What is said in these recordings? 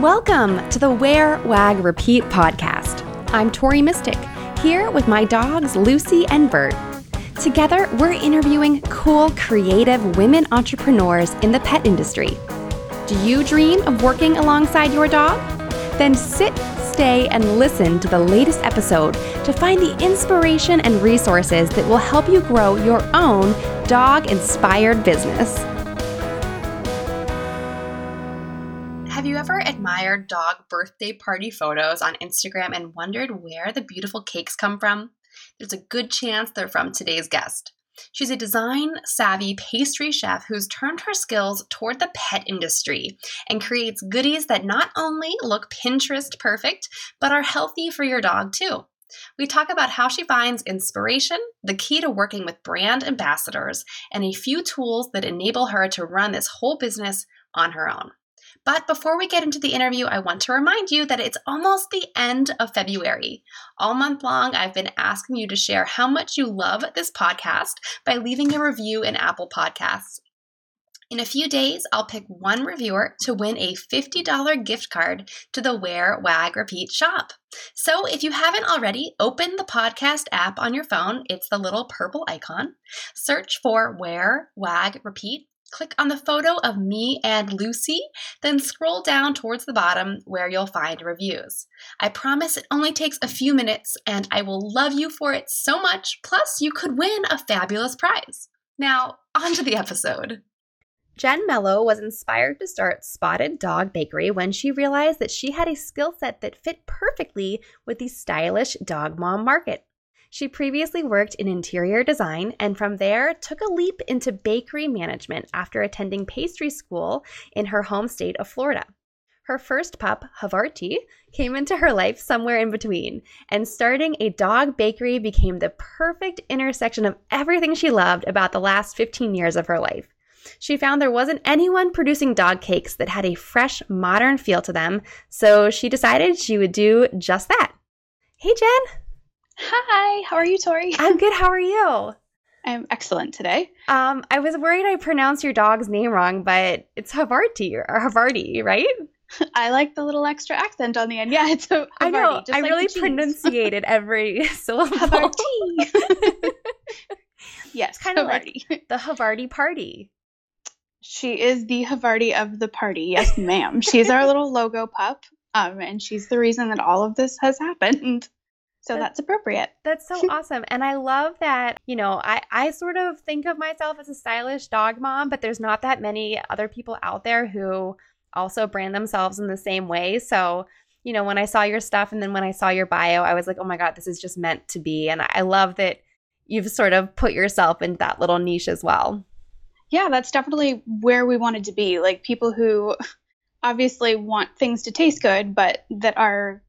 Welcome to the Wear, Wag, Repeat podcast. I'm Tori Mistick, here with my dogs Lucy and Bert. Together, we're interviewing cool, creative women entrepreneurs in the pet industry. Do you dream of working alongside your dog? Then sit, stay, and listen to the latest episode to find the inspiration and resources that will help you grow your own dog inspired business. Dog birthday party photos on Instagram and wondered where the beautiful cakes come from? There's a good chance they're from today's guest. She's a design savvy pastry chef who's turned her skills toward the pet industry and creates goodies that not only look Pinterest perfect, but are healthy for your dog too. We talk about how she finds inspiration, the key to working with brand ambassadors, and a few tools that enable her to run this whole business on her own. But before we get into the interview, I want to remind you that it's almost the end of February. All month long, I've been asking you to share how much you love this podcast by leaving a review in Apple Podcasts. In a few days, I'll pick one reviewer to win a $50 gift card to the Wear, Wag, Repeat shop. So if you haven't already, open the podcast app on your phone. It's the little purple icon. Search for Wear, Wag, Repeat Click on the photo of me and Lucy, then scroll down towards the bottom where you'll find reviews. I promise it only takes a few minutes and I will love you for it so much. Plus, you could win a fabulous prize. Now, on to the episode. Jen Mello was inspired to start Spotted Dog Bakery when she realized that she had a skill set that fit perfectly with the stylish dog mom market. She previously worked in interior design and from there took a leap into bakery management after attending pastry school in her home state of Florida. Her first pup, Havarti, came into her life somewhere in between, and starting a dog bakery became the perfect intersection of everything she loved about the last 15 years of her life. She found there wasn't anyone producing dog cakes that had a fresh, modern feel to them, so she decided she would do just that. Hey, Jen! Hi, how are you, Tori? I'm good. How are you? I'm excellent today. Um, I was worried I pronounced your dog's name wrong, but it's Havarti or Havarti, right? I like the little extra accent on the end. Yeah, it's a Havarti, I know. I like really pronunciated every syllable. Havarti. yes, kind of like the Havarti party. She is the Havarti of the party. Yes, ma'am. she's our little logo pup. Um, and she's the reason that all of this has happened. So that's, that's appropriate. That's so awesome. And I love that, you know, I, I sort of think of myself as a stylish dog mom, but there's not that many other people out there who also brand themselves in the same way. So, you know, when I saw your stuff and then when I saw your bio, I was like, oh my God, this is just meant to be. And I love that you've sort of put yourself in that little niche as well. Yeah, that's definitely where we wanted to be. Like people who obviously want things to taste good, but that are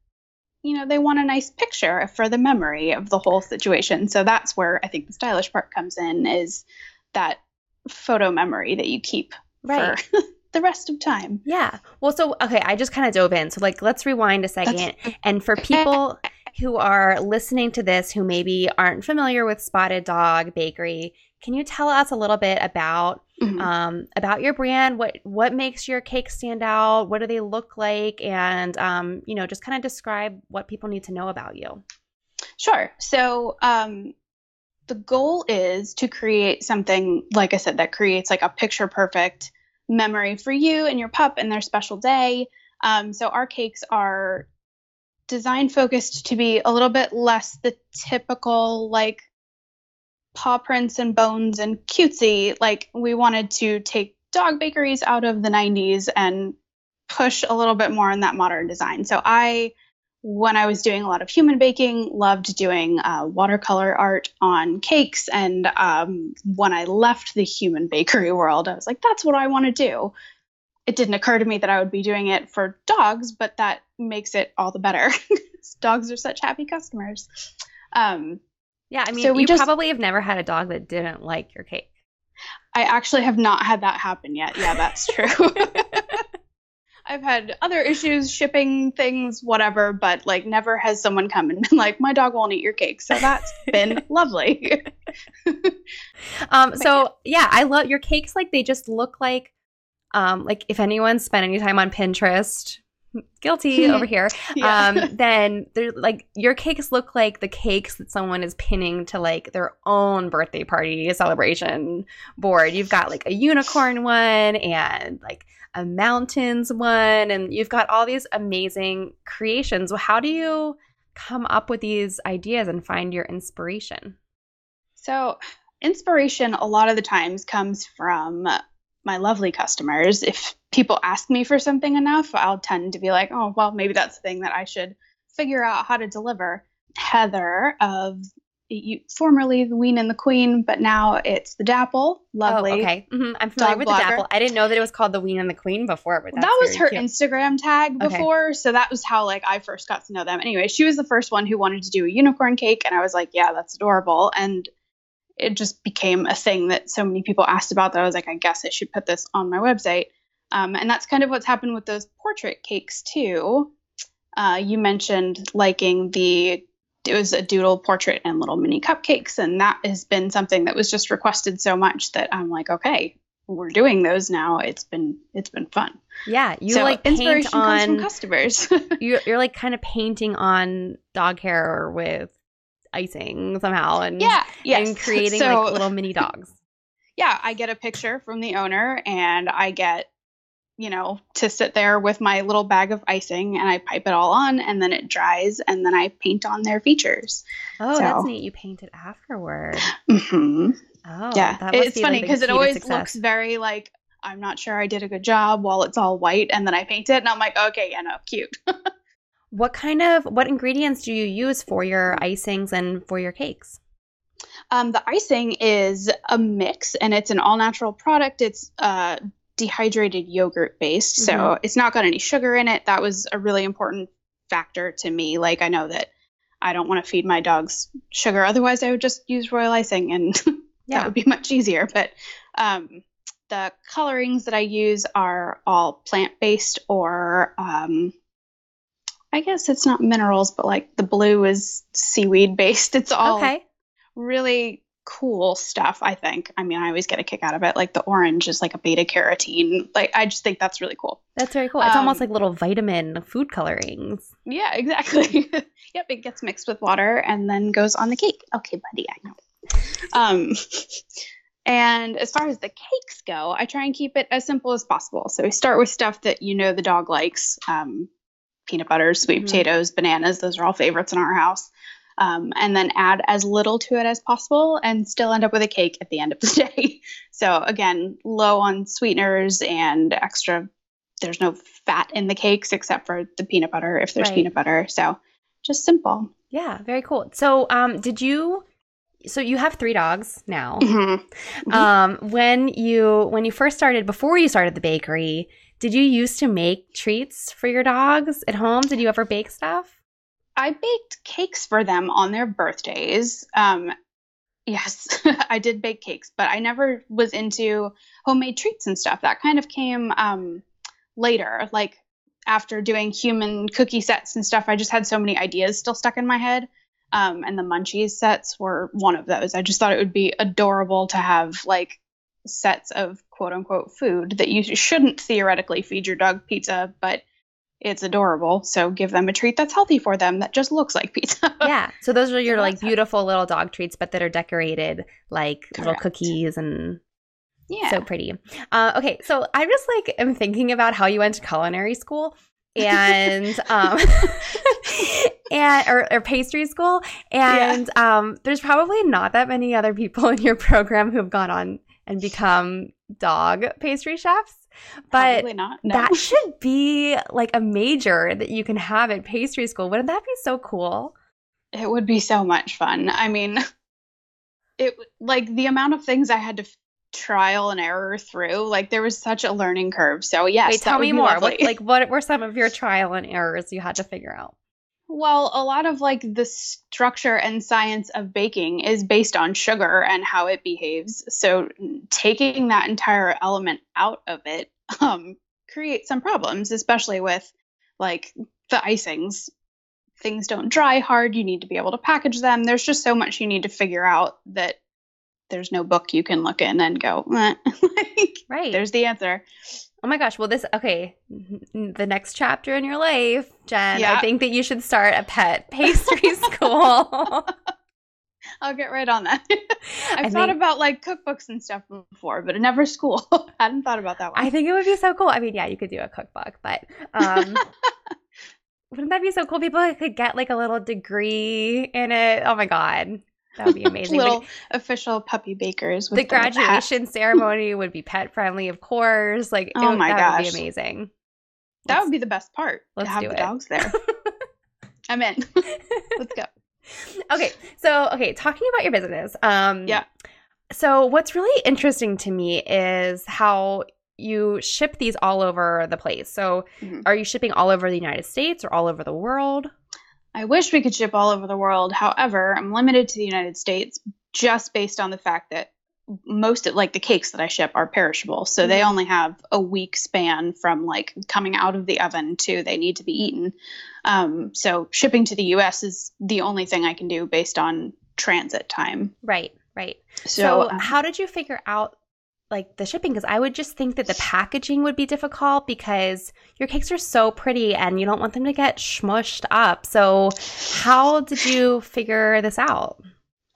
you know, they want a nice picture for the memory of the whole situation. So that's where I think the stylish part comes in is that photo memory that you keep right. for the rest of time. Yeah. Well, so okay, I just kind of dove in. So like let's rewind a second. and for people who are listening to this who maybe aren't familiar with Spotted Dog Bakery, can you tell us a little bit about mm-hmm. um, about your brand? What what makes your cakes stand out? What do they look like? And um, you know, just kind of describe what people need to know about you. Sure. So um, the goal is to create something, like I said, that creates like a picture perfect memory for you and your pup and their special day. Um, so our cakes are design focused to be a little bit less the typical like paw prints and bones and cutesy. Like we wanted to take dog bakeries out of the 90s and push a little bit more in that modern design. So I, when I was doing a lot of human baking, loved doing uh, watercolor art on cakes. And um, when I left the human bakery world, I was like, that's what I want to do. It didn't occur to me that I would be doing it for dogs, but that makes it all the better. dogs are such happy customers. Um, yeah, I mean, so we you just, probably have never had a dog that didn't like your cake. I actually have not had that happen yet. Yeah, that's true. I've had other issues shipping things, whatever, but like never has someone come and been like, my dog won't eat your cake. So that's been lovely. um, so yeah, I love your cakes. Like they just look like, um, like if anyone spent any time on Pinterest, guilty over here. Yeah. Um, then they're like your cakes look like the cakes that someone is pinning to like their own birthday party celebration board. You've got like a unicorn one and like a mountains one, and you've got all these amazing creations. How do you come up with these ideas and find your inspiration? So, inspiration a lot of the times comes from my lovely customers. If people ask me for something enough, I'll tend to be like, oh, well, maybe that's the thing that I should figure out how to deliver. Heather of you, formerly the Ween and the Queen, but now it's the Dapple. Lovely. Oh, okay. hmm I'm familiar with blogger. the Dapple. I didn't know that it was called the Ween and the Queen before, but that was her cute. Instagram tag Okay. before, so that was how like I first got to know them. Anyway, she was the first one who wanted to do a unicorn cake, and I was like, yeah, that's adorable, and it just became a thing that so many people asked about that I was like, I guess I should put this on my website. Um, and that's kind of what's happened with those portrait cakes too. Uh, you mentioned liking the it was a doodle portrait and little mini cupcakes, and that has been something that was just requested so much that I'm like, okay, we're doing those now. It's been it's been fun. Yeah, you so like inspiration comes from customers. you're, you're like kind of painting on dog hair with icing somehow and yeah, yes. and creating so, like little mini dogs. yeah, I get a picture from the owner and I get, you know, to sit there with my little bag of icing and I pipe it all on and then it dries and then I paint on their features. Oh, So- that's neat. You paint it afterward. hmm Oh, yeah, it's funny because it always looks very like I'm not sure I did a good job while it's all white and then I paint it and I'm like, okay, yeah, no, cute. What kind of what ingredients do you use for your icings and for your cakes? Um, the icing is a mix, and it's an all natural product. It's uh, dehydrated yogurt based, so Mhm. it's not got any sugar in it. That was a really important factor to me. Like, I know that I don't want to feed my dogs sugar, otherwise, I would just use royal icing, and that would be much easier. But um, the colorings that I use are all plant based or um, I guess it's not minerals, but like the blue is seaweed based. It's all Okay. really cool stuff, I think. I mean, I always get a kick out of it. Like the orange is like a beta carotene. Like I just think that's really cool. That's very cool. It's almost Um, like little vitamin food colorings. Yeah, exactly. yep, it gets mixed with water and then goes on the cake. Okay, buddy, I know. Um and as far as the cakes go, I try and keep it as simple as possible. So we start with stuff that you know the dog likes. Um, peanut butter, sweet Mhm. potatoes, bananas, those are all favorites in our house. Um, and then add as little to it as possible and still end up with a cake at the end of the day. So again, low on sweeteners and extra there's no fat in the cakes except for the peanut butter if there's Right. peanut butter. So just simple. Yeah, very cool. So, um, did you? So you have three dogs now. Mhm. Mhm. Um, when you when you first started, before you started the bakery, did you used to make treats for your dogs at home? Did you ever bake stuff? I baked cakes for them on their birthdays. Um, yes, I did bake cakes, but I never was into homemade treats and stuff. That kind of came um, later, like after doing human cookie sets and stuff. I just had so many ideas still stuck in my head. Um, and the munchies sets were one of those. I just thought it would be adorable to have like sets of quote unquote food that you shouldn't theoretically feed your dog pizza, but it's adorable. So give them a treat that's healthy for them that just looks like pizza. yeah. So those are your like beautiful little dog treats, but that are decorated like little cookies and yeah. so pretty. Uh, okay, so I just like am thinking about how you went to culinary school and um and or, or pastry school and um there's probably not that many other people in your program who've gone on and become dog pastry chefs but Probably not. No. that should be like a major that you can have at pastry school wouldn't that be so cool it would be so much fun. I mean, it like the amount of things I had to f- trial and error through. Like there was such a learning curve. So yes, wait tell me more what, like what were some of your trial and errors you had to figure out Well, a lot of like the structure and science of baking is based on sugar and how it behaves. So taking that entire element out of it um, creates some problems, especially with like the icings. Things don't dry hard. You need to be able to package them. There's just so much you need to figure out that there's no book you can look in and go, eh. like, Right. there's the answer. oh my gosh. Well, this, okay. The next chapter in your life, Jen, yeah. I think that you should start a pet pastry school. I'll get right on that. I've I thought think- about like cookbooks and stuff before, but never school. I hadn't thought about that one. I think it would be so cool. I mean, yeah, you could do a cookbook, but um, wouldn't that be so cool? People could get like a little degree in it. Oh my god, that would be amazing. But Little official puppy bakers. With the graduation ceremony would be pet friendly, of course. Like, Oh would- my that would be amazing. That would be the best part. let's to have do the it. dogs there. I'm in. Let's go. okay so okay talking about your business um Yeah. so what's really interesting to me is how you ship these all over the place so Mhm. are you shipping all over the united states or all over the world I wish we could ship all over the world. However, I'm limited to the United States just based on the fact that most of like the cakes that I ship are perishable. So they Mhm. only have a week span from like coming out of the oven to they need to be eaten. Um, so shipping to the US is the only thing I can do based on transit time. right right So, so, um, how did you figure out like the shipping because i would just think that the packaging would be difficult because your cakes are so pretty and you don't want them to get smushed up so how did you figure this out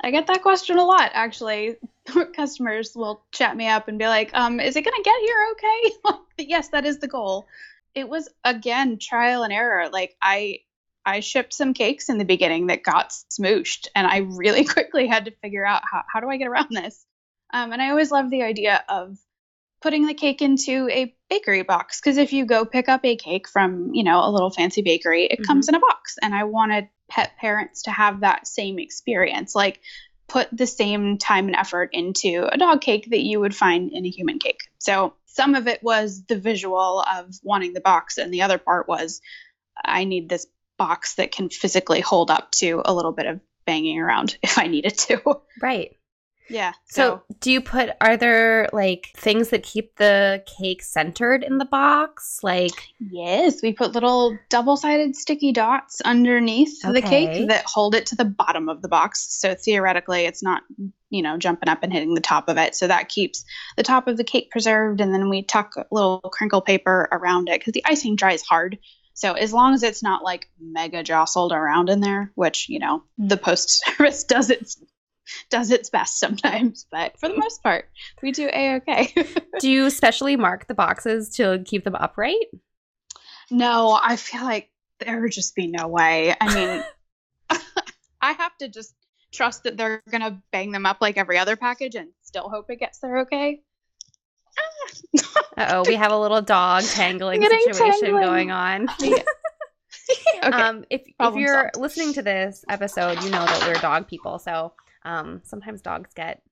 I get that question a lot actually. Customers will chat me up and be like, um, is it going to get here okay? yes, that is the goal. It was again trial and error. Like I I shipped some cakes in the beginning that got smooshed and I really quickly had to figure out how, how do I get around this? Um, and I always love the idea of putting the cake into a bakery box because if you go pick up a cake from, you know, a little fancy bakery, it comes in a box. And I wanted pet parents to have that same experience. Like put the same time and effort into a dog cake that you would find in a human cake. So some of it was the visual of wanting the box, and the other part was I need this box that can physically hold up to a little bit of banging around if I needed to. right yeah. So, do you put are there like things that keep the cake centered in the box? Like Yes, we put little double-sided sticky dots underneath the cake that hold it to the bottom of the box. So theoretically, it's not, you know, jumping up and hitting the top of it. So that keeps the top of the cake preserved, and then we tuck a little crinkle paper around it because the icing dries hard. So as long as it's not like mega jostled around in there, which you know the post service does its does its best sometimes, but for the most part, we do a okay. do you specially mark the boxes to keep them upright? No, I feel like there would just be no way. I mean, I have to just trust that they're gonna bang them up like every other package and still hope it gets there okay. Uh oh, we have a little dog tangling situation tangling. going on. Yeah. okay. Um, if if you're solved. listening to this episode, you know that we're dog people. So um, sometimes dogs get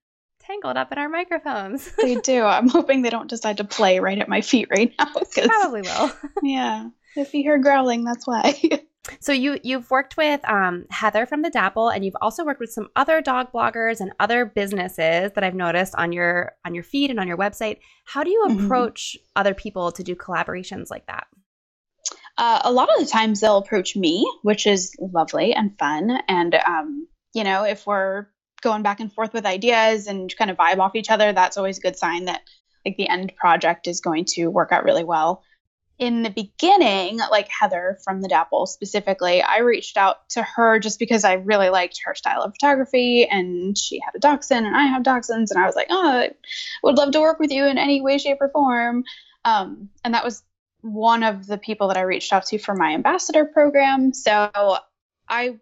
tangled up in our microphones. they do. I'm hoping they don't decide to play right at my feet right now. 'cause- Probably will. yeah. If you hear growling, that's why. So you you've worked with um, Heather from the Dapple, and you've also worked with some other dog bloggers and other businesses that I've noticed on your on your feed and on your website. How do you Mhm. approach other people to do collaborations like that? Uh, a lot of the times they'll approach me, which is lovely and fun. And, um, you know, if we're going back and forth with ideas and kind of vibe off each other, that's always a good sign that like the end project is going to work out really well. In the beginning, like Heather from the Dapple specifically, I reached out to her just because I really liked her style of photography and she had a dachshund and I have dachshunds. And I was like, oh, I would love to work with you in any way, shape, or form. Um, and that was one of the people that I reached out to for my ambassador program. So I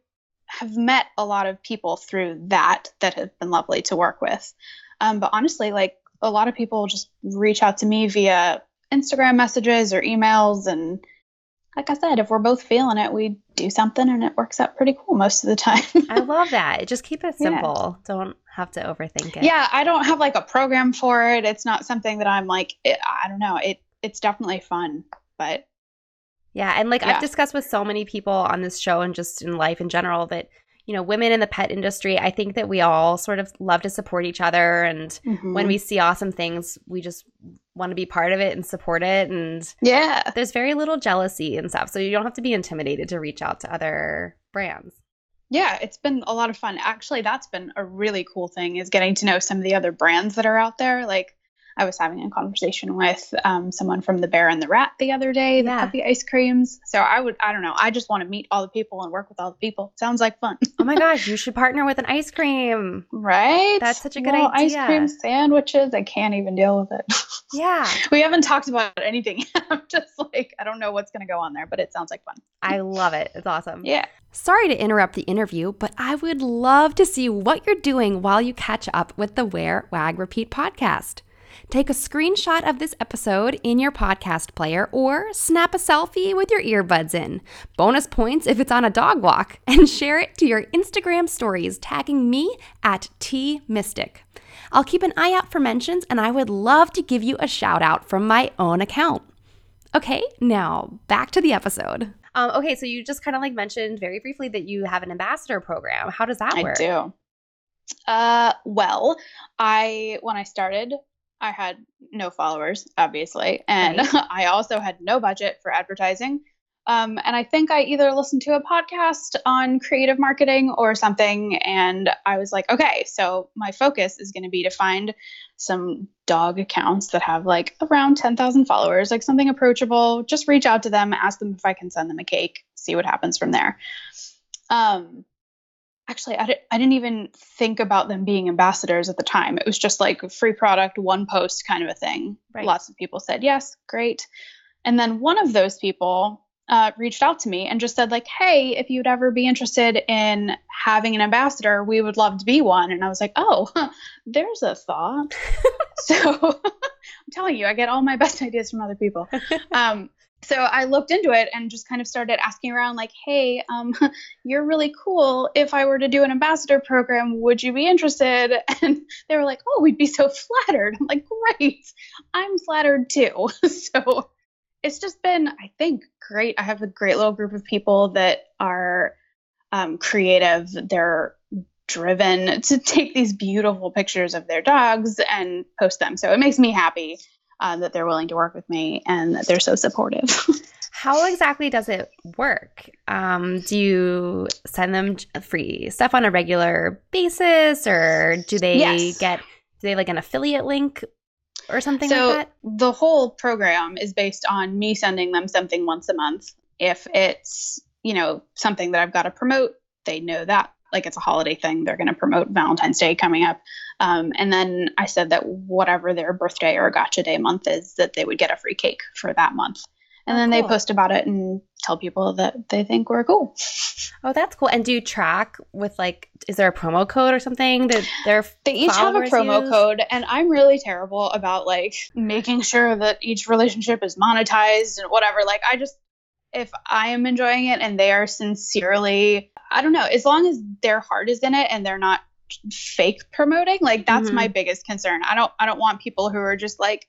have met a lot of people through that that have been lovely to work with. Um, but honestly, like a lot of people just reach out to me via Instagram messages or emails. And like I said, if we're both feeling it, we do something and it works out pretty cool most of the time. I love that. Just keep it Yeah. simple. Don't have to overthink it. yeah, I don't have like a program for it. It's not something that I'm like, it, I don't know. It It's definitely fun, but Yeah, and like Yeah. I've discussed with so many people on this show and just in life in general that you know, women in the pet industry, I think that we all sort of love to support each other and Mm-hmm. when we see awesome things, we just want to be part of it and support it and yeah. there's very little jealousy and stuff. So you don't have to be intimidated to reach out to other brands. Yeah, it's been a lot of fun. Actually, that's been a really cool thing is getting to know some of the other brands that are out there. Like I was having a conversation with um, someone from the Bear and the Rat the other day, the Yeah. puppy ice creams. So I would, I don't know, I just want to meet all the people and work with all the people. Sounds like fun, Oh my gosh, you should partner with an ice cream. right? That's such a good Little idea. Ice cream sandwiches. I can't even deal with it. Yeah. we haven't talked about anything. I'm just like, I don't know what's going to go on there, but it sounds like fun. I love it. It's awesome. Yeah. Sorry to interrupt the interview, but I would love to see what you're doing while you catch up with the Wear, Wag, Repeat podcast. Take a screenshot of this episode in your podcast player or snap a selfie with your earbuds in. Bonus points if it's on a dog walk, and share it to your Instagram stories, tagging me at T Mistick. I'll keep an eye out for mentions, and I would love to give you a shout out from my own account. Okay, now back to the episode. Um, okay, so you just kind of like mentioned very briefly that you have an ambassador program. How does that work? I work? do. Uh, well, I when I started, I had no followers, obviously, and Right. I also had no budget for advertising. Um, and I think I either listened to a podcast on creative marketing or something, and I was like, okay, so my focus is going to be to find some dog accounts that have like around 10,000 followers, like something approachable. Just reach out to them, ask them if I can send them a cake, see what happens from there. Um, actually I, di- I didn't even think about them being ambassadors at the time. It was just like free product one post kind of a thing. Right. lots of people said yes great. And then one of those people uh, reached out to me and just said like hey if you'd ever be interested in having an ambassador we would love to be one. And i was like oh there's a thought. So i'm telling you i get all my best ideas from other people. Um, so I looked into it and just kind of started asking around, like, hey, um, you're really cool. If I were to do an ambassador program, would you be interested? And they were like, oh, we'd be so flattered. I'm like, great. I'm flattered too. so it's just been, I think, great. I have a great little group of people that are um, creative. They're driven to take these beautiful pictures of their dogs and post them. So it makes me happy uh, that they're willing to work with me and that they're so supportive. How exactly does it work? Um, do you send them free stuff on a regular basis, or do they Yes. get do they like an affiliate link or something so like that? the whole program is based on me sending them something once a month. If it's, you know, something that I've got to promote, they know that. Like it's a holiday thing, they're going to promote Valentine's Day coming up. Um, and then I said that whatever their birthday or gotcha day month is, that they would get a free cake for that month. And Oh, then they post about it and tell people that they think we're cool. Oh, that's cool. And do you track with like, is there a promo code or something that they're They each have a promo use? code, and I'm really terrible about like making sure that each relationship is monetized and whatever. Like, I just, if I am enjoying it and they are sincerely, I don't know, as long as their heart is in it and they're not fake promoting, like that's Mhm. my biggest concern. I don't, I don't want people who are just like,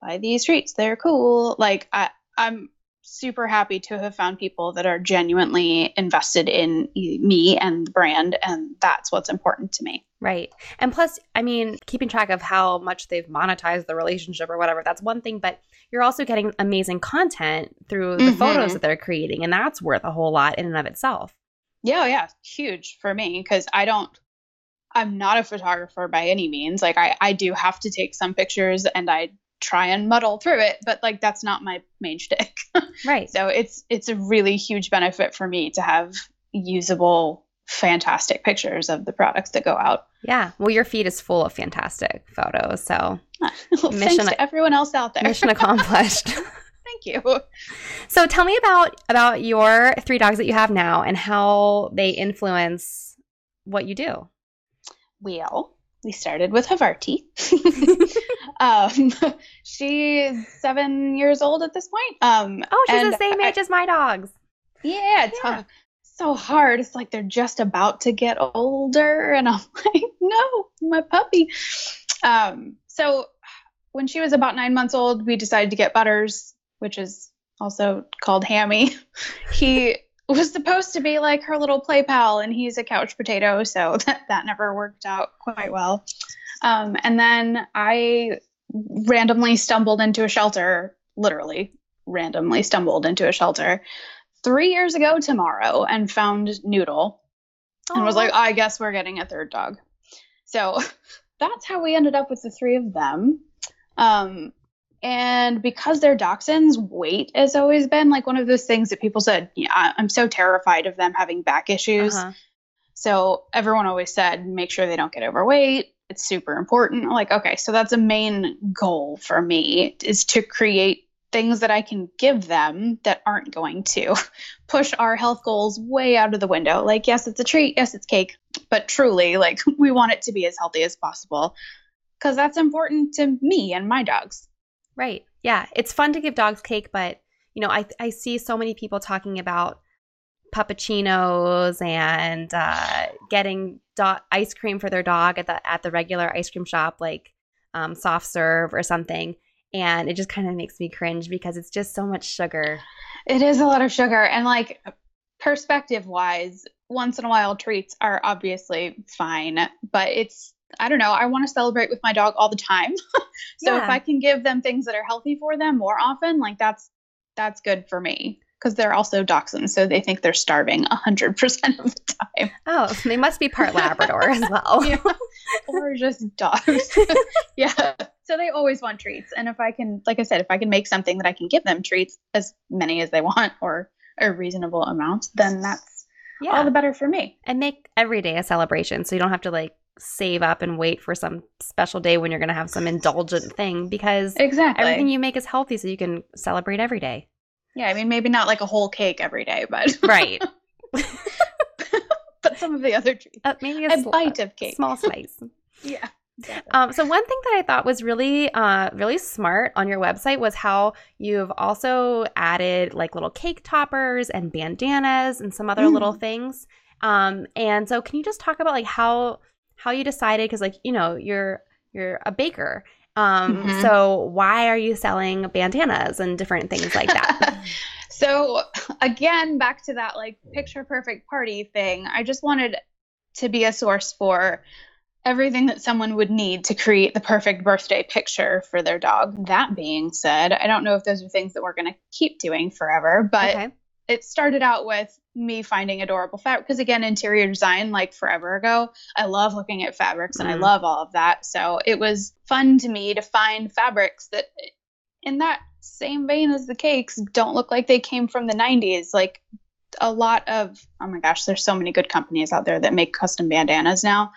buy these treats, they're cool. Like, I, I'm super happy to have found people that are genuinely invested in me and the brand, and that's what's important to me. Right. And plus, I mean, keeping track of how much they've monetized the relationship or whatever, that's one thing, but you're also getting amazing content through the Mhm. photos that they're creating, and that's worth a whole lot in and of itself. Yeah, yeah, huge for me because I don't. I'm not a photographer by any means. Like I, I do have to take some pictures and I try and muddle through it, but like that's not my main shtick. Right. so it's it's a really huge benefit for me to have usable, fantastic pictures of the products that go out. Yeah. Well, your feed is full of fantastic photos. So Thanks Mission- to everyone else out there. mission accomplished. Thank you. so tell me about about your three dogs that you have now and how they influence what you do. Well, we started with Havarti. um, she's seven years old at this point. Um, Oh, she's the same I- age as my dogs. Yeah, it's Yeah. so hard. It's like they're just about to get older, and I'm like, no, my puppy. Um, so when she was about nine months old, we decided to get Butters, which is also called Hammy. He was supposed to be like her little play pal, and he's a couch potato, so that, that never worked out quite well. Um, and then I randomly stumbled into a shelter, literally randomly stumbled into a shelter three years ago tomorrow and found Noodle. and was like, I guess we're getting a third dog. So that's how we ended up with the three of them. Um, and because they're dachshunds, weight has always been like one of those things that people said, yeah, I'm so terrified of them having back issues. Uh-huh. So everyone always said, make sure they don't get overweight. It's super important. Like, okay, so that's a main goal for me is to create things that I can give them that aren't going to push our health goals way out of the window. Like, yes, it's a treat, yes, it's cake, but truly, like, we want it to be as healthy as possible because that's important to me and my dogs. Right. Yeah. It's fun to give dogs cake, but, you know, I, I see so many people talking about puppuccinos and uh, getting do- ice cream for their dog at the at the regular ice cream shop, like um, soft serve or something and it just kind of makes me cringe because it's just so much sugar. It is a lot of sugar and like perspective wise, once in a while treats are obviously fine, but it's I don't know, I want to celebrate with my dog all the time. so Yeah. if I can give them things that are healthy for them more often, like that's that's good for me because they're also dachshunds, so they think they're starving 100% of the time. Oh, they must be part Labrador as well. Yeah. or just dogs. yeah. So they always want treats. And if I can, like I said, if I can make something that I can give them treats as many as they want or a reasonable amount, then that's all the better for me. and make every day a celebration so you don't have to like save up and wait for some special day when you're going to have some indulgent thing because Exactly. everything you make is healthy so you can celebrate every day. yeah. I mean, maybe not like a whole cake every day, but Right. but some of the other treats. Uh, maybe a, A sl- bite of cake. small slice. Yeah. Um, so one thing that I thought was really, uh, really smart on your website was how you've also added like little cake toppers and bandanas and some other Mm. little things. Um, and so can you just talk about like how how you decided? Because like you know you're you're a baker. Um, Mhm. so why are you selling bandanas and different things like that? so again, back to that like picture perfect party thing. I just wanted to be a source for everything that someone would need to create the perfect birthday picture for their dog. That being said, I don't know if those are things that we're going to keep doing forever, but okay. it started out with me finding adorable fabric because again interior design like forever ago i love looking at fabrics and i Mhm. love all of that. So it was fun to me to find fabrics that in that same vein as the cakes don't look like they came from the 90s like a lot of oh my gosh there's so many good companies out there that make custom bandanas now.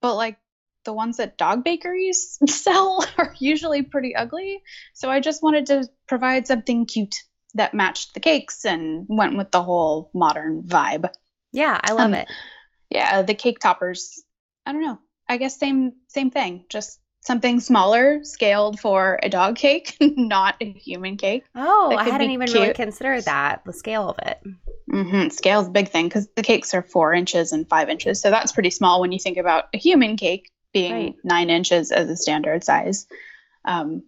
But like the ones that dog bakeries sell are usually pretty ugly. So i just wanted to provide something cute that matched the cakes and went with the whole modern vibe. Yeah, I love Um, it. Yeah, the cake toppers, I don't know. I guess same same thing, just something smaller, scaled for a dog cake, not a human cake. Oh, I hadn't even really considered that the scale of it. hmm Scale's a big thing because the cakes are four inches and five inches, so that's pretty small when you think about a human cake being Right. nine inches as a standard size. Um,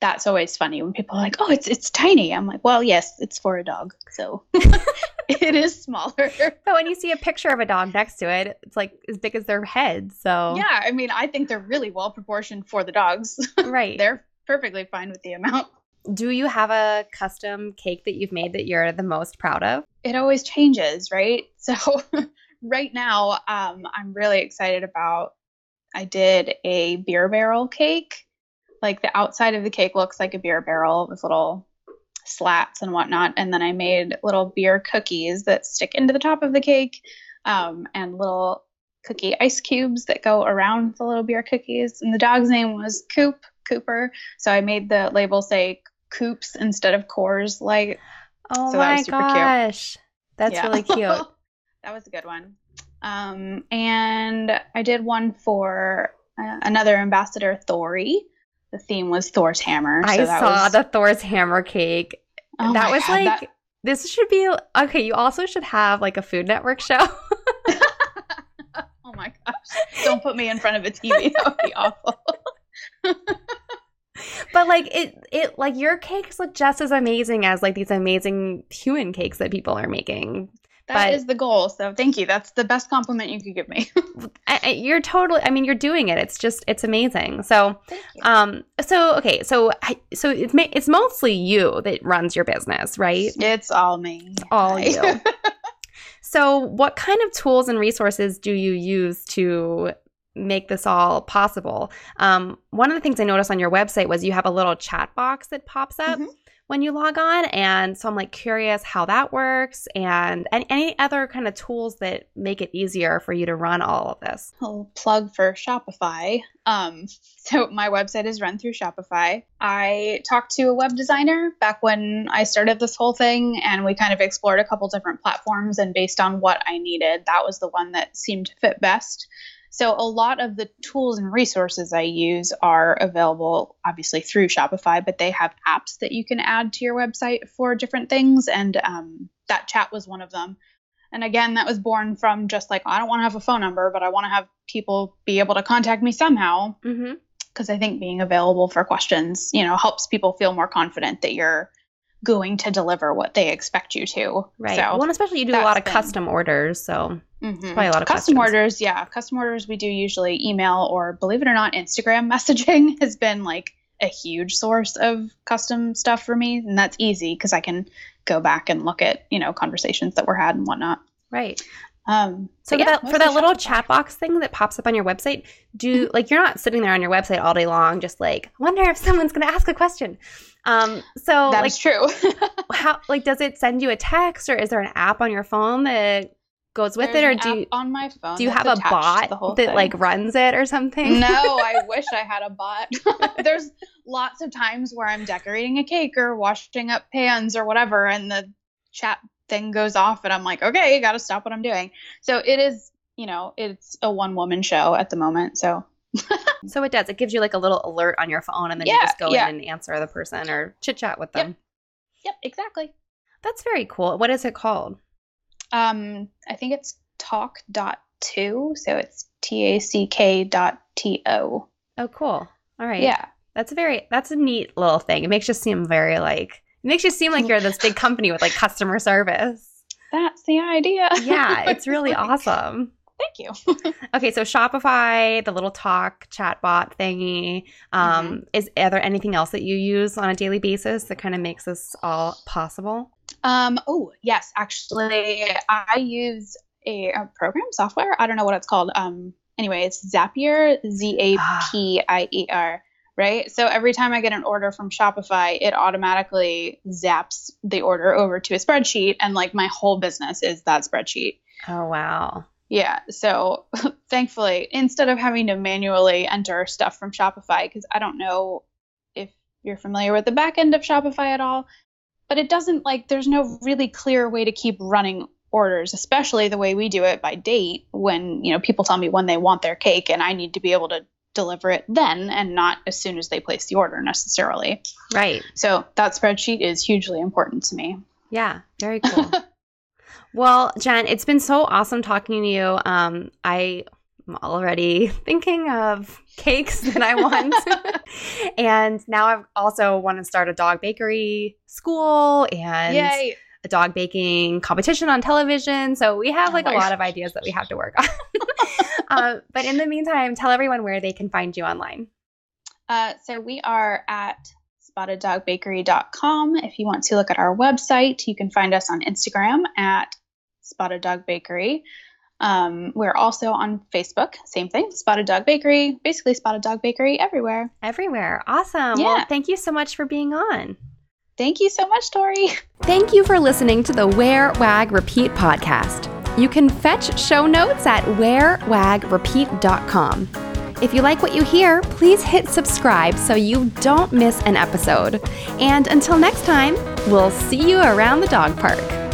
that's always funny when people are like, "Oh, it's it's tiny." I'm like, "Well, yes, it's for a dog, so it is smaller." But when you see a picture of a dog next to it, it's like as big as their head. So Yeah, I mean, I think they're really well proportioned for the dogs. right. they're perfectly fine with the amount. Do you have a custom cake that you've made that you're the most proud of? It always changes, right? So right now, um, I'm really excited about. I did a beer barrel cake. Like the outside of the cake looks like a beer barrel with little slats and whatnot, and then I made little beer cookies that stick into the top of the cake, um, and little cookie ice cubes that go around the little beer cookies. And the dog's name was Coop Cooper, so I made the label say Coops instead of Coors Light. Oh So that my was super cute. gosh. That's Yeah. really cute. that was a good one. Um, and I did one for uh, another ambassador, Thori. The theme was Thor's hammer. I so that saw was, the Thor's hammer cake. Oh that was God, like that- this should be okay. You also should have like a Food Network show. oh my gosh! Don't put me in front of a TV. That would be awful. but like it, it like your cakes look just as amazing as like these amazing human cakes that people are making. That But- is the goal. So thank you. That's the best compliment you could give me. I, I- you're totally. I mean, you're doing it. It's just it's amazing. So um, so okay, so I- so it's it's mostly you that runs your business, right? it's all me. It's all you. So, what kind of tools and resources do you use to make this all possible? Um, one of the things I noticed on your website was you have a little chat box that pops up. Mm-hmm when you log on. And so I'm like curious how that works and any, any other kind of tools that make it easier for you to run all of this. I'll plug for Shopify. Um, so my website is run through Shopify. I talked to a web designer back when I started this whole thing, and we kind of explored a couple different platforms. And based on what I needed, that was the one that seemed to fit best. So a lot of the tools and resources I use are available obviously through Shopify, but they have apps that you can add to your website for different things. And um, that chat was one of them. And again, that was born from just like, I don't want to have a phone number, but I want to have people be able to contact me somehow. Because mm-hmm. I think being available for questions, you know, helps people feel more confident that you're going to deliver what they expect you to. Right. So well, and especially you do a lot of been, custom orders, so mm-hmm. probably a lot of custom questions. orders. Yeah, custom orders we do usually email or believe it or not, Instagram messaging has been like a huge source of custom stuff for me, and that's easy because I can go back and look at you know conversations that were had and whatnot. Right. Um, so yeah, that, for that little chat box thing that pops up on your website, do like you're not sitting there on your website all day long, just like wonder if someone's going to ask a question. Um, so that's like, true. how like does it send you a text or is there an app on your phone that goes with There's it, or do you on my phone? Do you have a bot that thing. like runs it or something? No, I wish I had a bot. There's lots of times where I'm decorating a cake or washing up pans or whatever, and the chat thing goes off, and I'm like, okay, you got to stop what I'm doing. So it is, you know, it's a one woman show at the moment. So so it does. It gives you like a little alert on your phone, and then yeah, you just go yeah. in and answer the person or chit chat with them. Yep. yep, exactly. That's very cool. What is it called? Um, I think it's talk dot two, so it's T A C K dot T O. Oh, cool. All right. Yeah. That's a very that's a neat little thing. It makes you seem very like it makes you seem like you're this big company with like customer service. That's the idea. yeah, it's really awesome. Thank you. okay, so Shopify, the little talk chatbot thingy. Um, mm-hmm. Is are there anything else that you use on a daily basis that kind of makes this all possible? Um, oh yes, actually, I use a, a, program software. I don't know what it's called. Um, anyway, it's Zapier, Z A P I E R. Right. So every time I get an order from Shopify, it automatically zaps the order over to a spreadsheet, and like my whole business is that spreadsheet. Oh wow. Yeah. So thankfully, instead of having to manually enter stuff from Shopify, because I don't know if you're familiar with the back end of Shopify at all, but it doesn't like, there's no really clear way to keep running orders, especially the way we do it by date when, you know, people tell me when they want their cake and I need to be able to deliver it then and not as soon as they place the order necessarily. Right. So that spreadsheet is hugely important to me. Yeah, very cool. Well, Jen, it's been so awesome talking to you. Um, I am already thinking of cakes that I want. and now I also want to start a dog bakery school and Yay. A dog baking competition on television. So we have oh like a lot of ideas that we have to work on. uh, but in the meantime, tell everyone where they can find you online. Uh, so we are at spotteddogbakery.com. If you want to look at our website, you can find us on Instagram at Spotted Dog Bakery. Um, we're also on Facebook, same thing, Spotted Dog Bakery, basically Spotted Dog Bakery everywhere. Everywhere. Awesome. Yeah. Well, thank you so much for being on. Thank you so much, Tori. Thank you for listening to the Wear, Wag, Repeat podcast. You can fetch show notes at wearwagrepeat.com. If you like what you hear, please hit subscribe so you don't miss an episode. And until next time, we'll see you around the dog park.